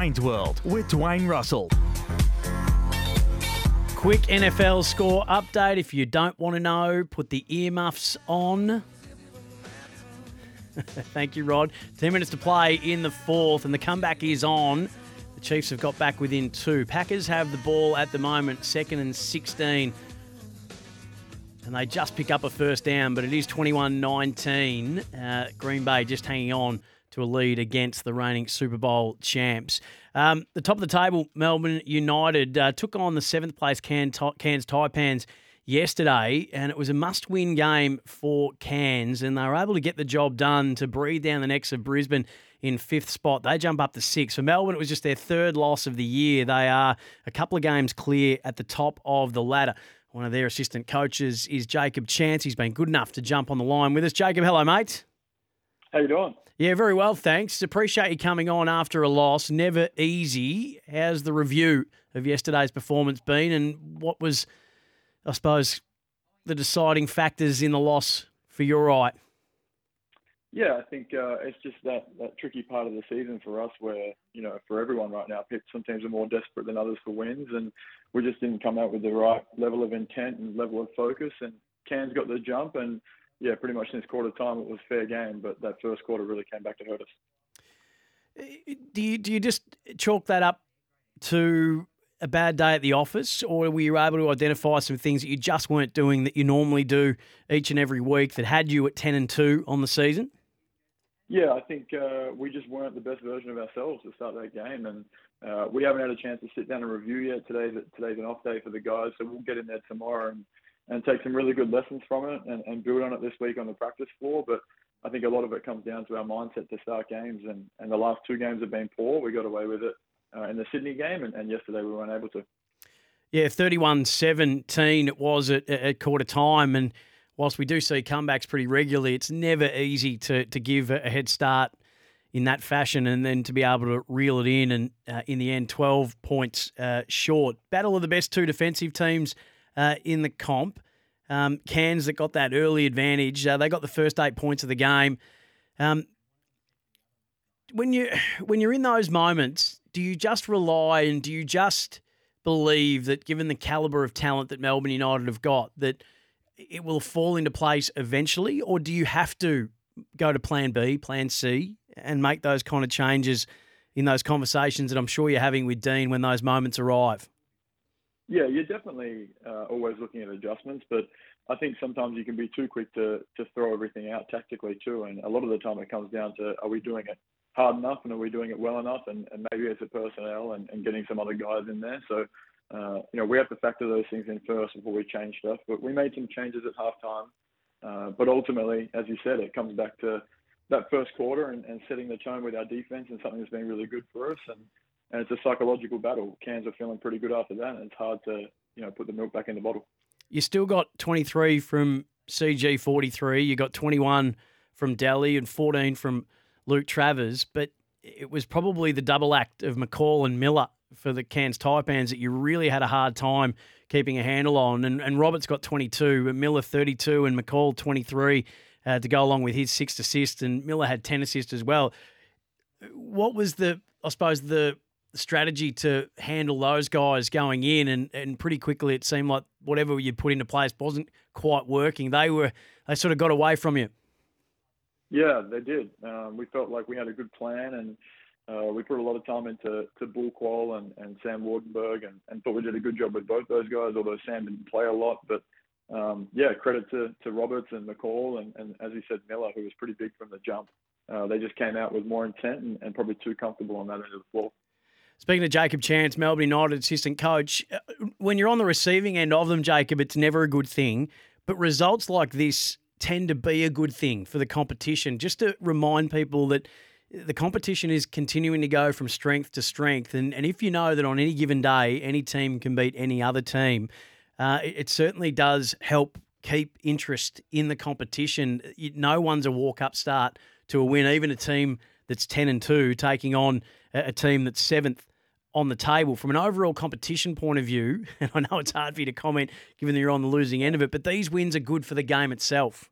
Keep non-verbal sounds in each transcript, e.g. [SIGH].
Dwayne's World with Dwayne Russell. Quick NFL score update. If you don't want to know, put the earmuffs on. [LAUGHS] Thank you, Rod. 10 minutes to play in the fourth, and the comeback is on. The Chiefs have got back within two. Packers have the ball at the moment, second and 16. And they just pick up a first down, but it is 21 19. Uh, Green Bay just hanging on to a lead against the reigning Super Bowl champs. Um, the top of the table, Melbourne United uh, took on the seventh place Cairns, Taipans yesterday, and it was a must-win game for Cairns, and they were able to get the job done to breathe down the necks of Brisbane in fifth spot. They jump up to six. For Melbourne, it was just their third loss of the year. They are a couple of games clear at the top of the ladder. One of their assistant coaches is Jacob Chance. He's been good enough to jump on the line with us. Jacob, hello, mate. How you doing? Yeah, very well, thanks. Appreciate you coming on after a loss. Never easy. How's the review of yesterday's performance been, and what was, I suppose, the deciding factors in the loss for your eye? Yeah, I think uh, it's just that, that tricky part of the season for us where, you know, for everyone right now, some teams are more desperate than others for wins, and we just didn't come out with the right level of intent and level of focus. And Cairns got the jump, and yeah, pretty much since quarter time it was fair game, but that first quarter really came back to hurt us. Do you do you just chalk that up to a bad day at the office, or were you able to identify some things that you just weren't doing that you normally do each and every week that had you at ten and two on the season? Yeah, I think uh, we just weren't the best version of ourselves to start that game, and uh, we haven't had a chance to sit down and review yet. Today's today's an off day for the guys, so we'll get in there tomorrow and and take some really good lessons from it and, and build on it this week on the practice floor. But I think a lot of it comes down to our mindset to start games, and, and the last two games have been poor. We got away with it uh, in the Sydney game, and, and yesterday we weren't able to. Yeah, 31 17 it was at, at quarter time. And whilst we do see comebacks pretty regularly, it's never easy to, to give a head start in that fashion and then to be able to reel it in. And uh, in the end, 12 points uh, short. Battle of the best two defensive teams uh, in the comp. Um, Cairns that got that early advantage. Uh, they got the first eight points of the game. Um, when you [SIGHS] when you're in those moments, do you just rely and do you just believe that, given the caliber of talent that Melbourne United have got, that it will fall into place eventually, or do you have to go to Plan B, Plan C, and make those kind of changes in those conversations that I'm sure you're having with Dean when those moments arrive? Yeah, you're definitely uh, always looking at adjustments, but I think sometimes you can be too quick to, to throw everything out tactically too. And a lot of the time it comes down to are we doing it hard enough and are we doing it well enough? And, and maybe it's a personnel and, and getting some other guys in there. So, uh, you know, we have to factor those things in first before we change stuff. But we made some changes at halftime. Uh, but ultimately, as you said, it comes back to that first quarter and, and setting the tone with our defense and something that's been really good for us. And and it's a psychological battle. Cairns are feeling pretty good after that, and it's hard to you know put the milk back in the bottle. You still got 23 from CG 43. You got 21 from Delhi and 14 from Luke Travers, but it was probably the double act of McCall and Miller for the Cairns Taipans that you really had a hard time keeping a handle on. And, and Roberts got 22, Miller 32, and McCall 23 uh, to go along with his six assists, and Miller had 10 assists as well. What was the, I suppose, the strategy to handle those guys going in, and, and pretty quickly it seemed like whatever you put into place wasn't quite working. They were they sort of got away from you. Yeah, they did. Um, we felt like we had a good plan, and uh, we put a lot of time into to Bul Kuol and, and Sam Waardenburg, and, and thought we did a good job with both those guys. Although Sam didn't play a lot, but um, yeah, credit to, to Roberts and McCall, and, and as he said, Miller, who was pretty big from the jump. Uh, they just came out with more intent and, and probably too comfortable on that end of the floor. Speaking of Jacob Chance, Melbourne United assistant coach, uh, when you're on the receiving end of them, Jacob, it's never a good thing. But results like this tend to be a good thing for the competition. Just to remind people that the competition is continuing to go from strength to strength. And, and if you know that on any given day, any team can beat any other team, uh, it, it certainly does help keep interest in the competition. No one's a walk up start to a win, even a team that's 10 and 2 taking on a, a team that's seventh on the table from an overall competition point of view, [LAUGHS] and I know it's hard for you to comment given that you're on the losing end of it, but these wins are good for the game itself.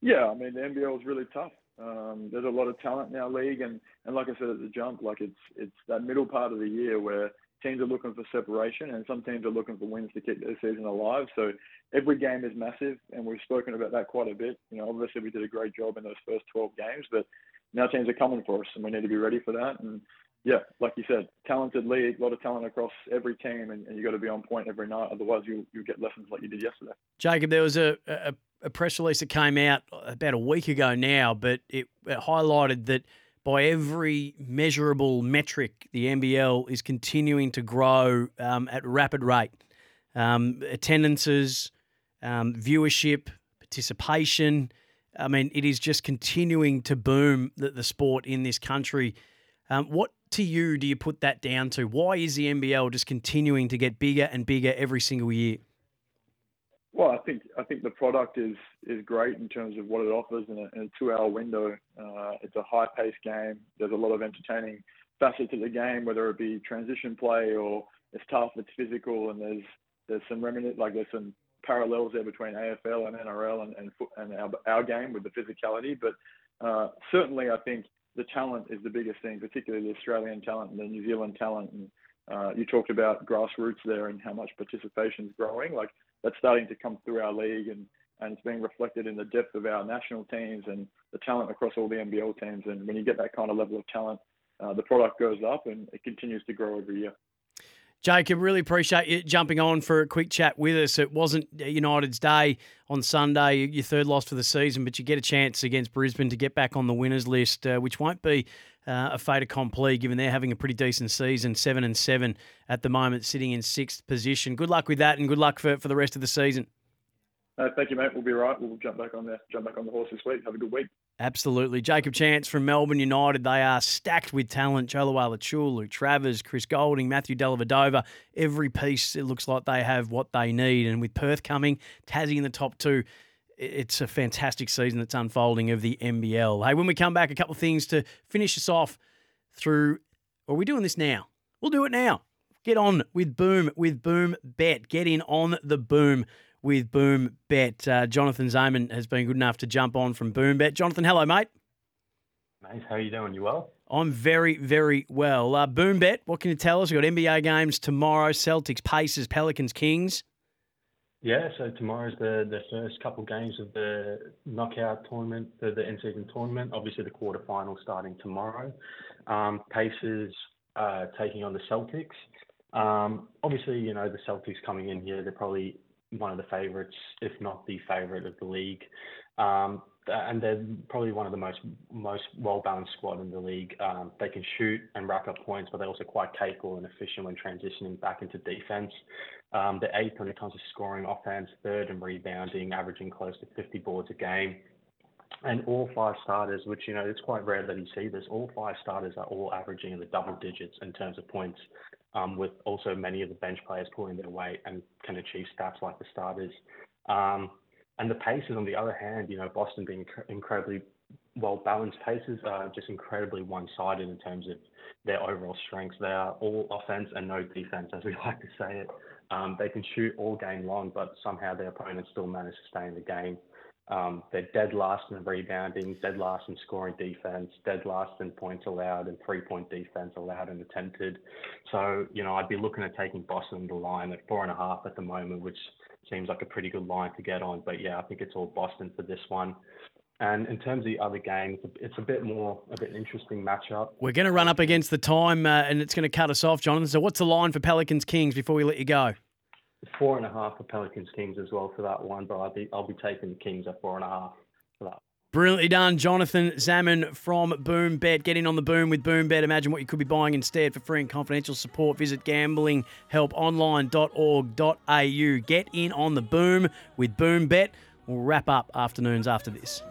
Yeah, I mean the NBL is really tough. Um, there's a lot of talent in our league, and, and like I said at the jump, like it's it's that middle part of the year where teams are looking for separation, and some teams are looking for wins to keep their season alive. So every game is massive, and we've spoken about that quite a bit. You know, obviously we did a great job in those first 12 games, but now teams are coming for us, and we need to be ready for that. And yeah, like you said, talented league, a lot of talent across every team, and, and you got to be on point every night. Otherwise, you you get lessons like you did yesterday. Jacob, there was a, a, a press release that came out about a week ago now, but it, it highlighted that by every measurable metric, the NBL is continuing to grow um, at rapid rate. Um, attendances, um, viewership, participation. I mean, it is just continuing to boom the, the sport in this country. Um, what to you do you put that down to? Why is the NBL just continuing to get bigger and bigger every single year? Well, I think I think the product is is great in terms of what it offers in a, in a two-hour window. Uh, it's a high-paced game. There's a lot of entertaining facets of the game, whether it be transition play or it's tough, it's physical, and there's there's some remnant like there's some parallels there between AFL and NRL and and, and our, our game with the physicality. But uh, certainly, I think the talent is the biggest thing, particularly the Australian talent and the New Zealand talent. And uh, you talked about grassroots there and how much participation is growing. Like that's starting to come through our league and, and it's being reflected in the depth of our national teams and the talent across all the NBL teams. And when you get that kind of level of talent, uh, the product goes up and it continues to grow every year. Jacob, really appreciate you jumping on for a quick chat with us. It wasn't United's day on Sunday, your third loss for the season, but you get a chance against Brisbane to get back on the winners list, uh, which won't be uh, a fait accompli given they're having a pretty decent season, seven and seven at the moment, sitting in sixth position. Good luck with that, and good luck for, for the rest of the season. Uh, thank you, mate. We'll be right. We'll jump back on the jump back on the horse this week. Have a good week. Absolutely. Jacob Chance from Melbourne United. They are stacked with talent. Lual-Acuil, Luke Travers, Chris Goulding, Matthew Dellavedova. Every piece, it looks like they have what they need. And with Perth coming, Tassie in the top two, it's a fantastic season that's unfolding of the NBL. Hey, when we come back, a couple of things to finish us off through. Are we doing this now? We'll do it now. Get on with Boom, with Boom Bet. Get in on the Boom with Boom Bet. Uh, Jonathan Zayman has been good enough to jump on from Boom Bet. Jonathan, hello, mate. Mate, how are you doing? You well? I'm very, very well. Uh, Boom Bet, what can you tell us? We've got NBA games tomorrow Celtics, Pacers, Pelicans, Kings. Yeah, so tomorrow's the, the first couple games of the knockout tournament, the, the in season tournament. Obviously, the quarterfinal starting tomorrow. Um, Pacers uh, taking on the Celtics. Um, obviously, you know, the Celtics coming in here, they're probably one of the favourites, if not the favourite of the league. Um, and they're probably one of the most most well balanced squad in the league. Um, they can shoot and rack up points, but they're also quite capable and efficient when transitioning back into defense. Um, they're eighth when it comes to scoring offense, third in rebounding, averaging close to 50 boards a game. And all five starters, which you know it's quite rare that you see this, all five starters are all averaging in the double digits in terms of points um, with also many of the bench players pulling their weight and can achieve stats like the starters. Um, and the Pacers, on the other hand, you know, Boston being incredibly well balanced Pacers are just incredibly one sided in terms of their overall strengths. They are all offense and no defense, as we [LAUGHS] like to say it. Um, they can shoot all game long, but somehow their opponents still manage to stay in the game. Um, they're dead last in rebounding, dead last in scoring defense, dead last in points allowed, and three point defense allowed and attempted. So, you know, I'd be looking at taking Boston the line at four and a half at the moment, which seems like a pretty good line to get on. But yeah, I think it's all Boston for this one. And in terms of the other games, it's a bit more of an interesting matchup. We're going to run up against the time, uh, and it's going to cut us off, Jonathan. So, what's the line for Pelicans Kings before we let you go? Four and a half for Pelicans Kings as well for that one, but I'll be I'll be taking the Kings at four and a half for that. Brilliantly done, Jonathan Zaman from Boom Bet. Get in on the boom with Boom Bet. Imagine what you could be buying instead. For free and confidential support, visit gamblinghelponline.org.au. Get in on the boom with Boom Bet. We'll wrap up afternoons after this.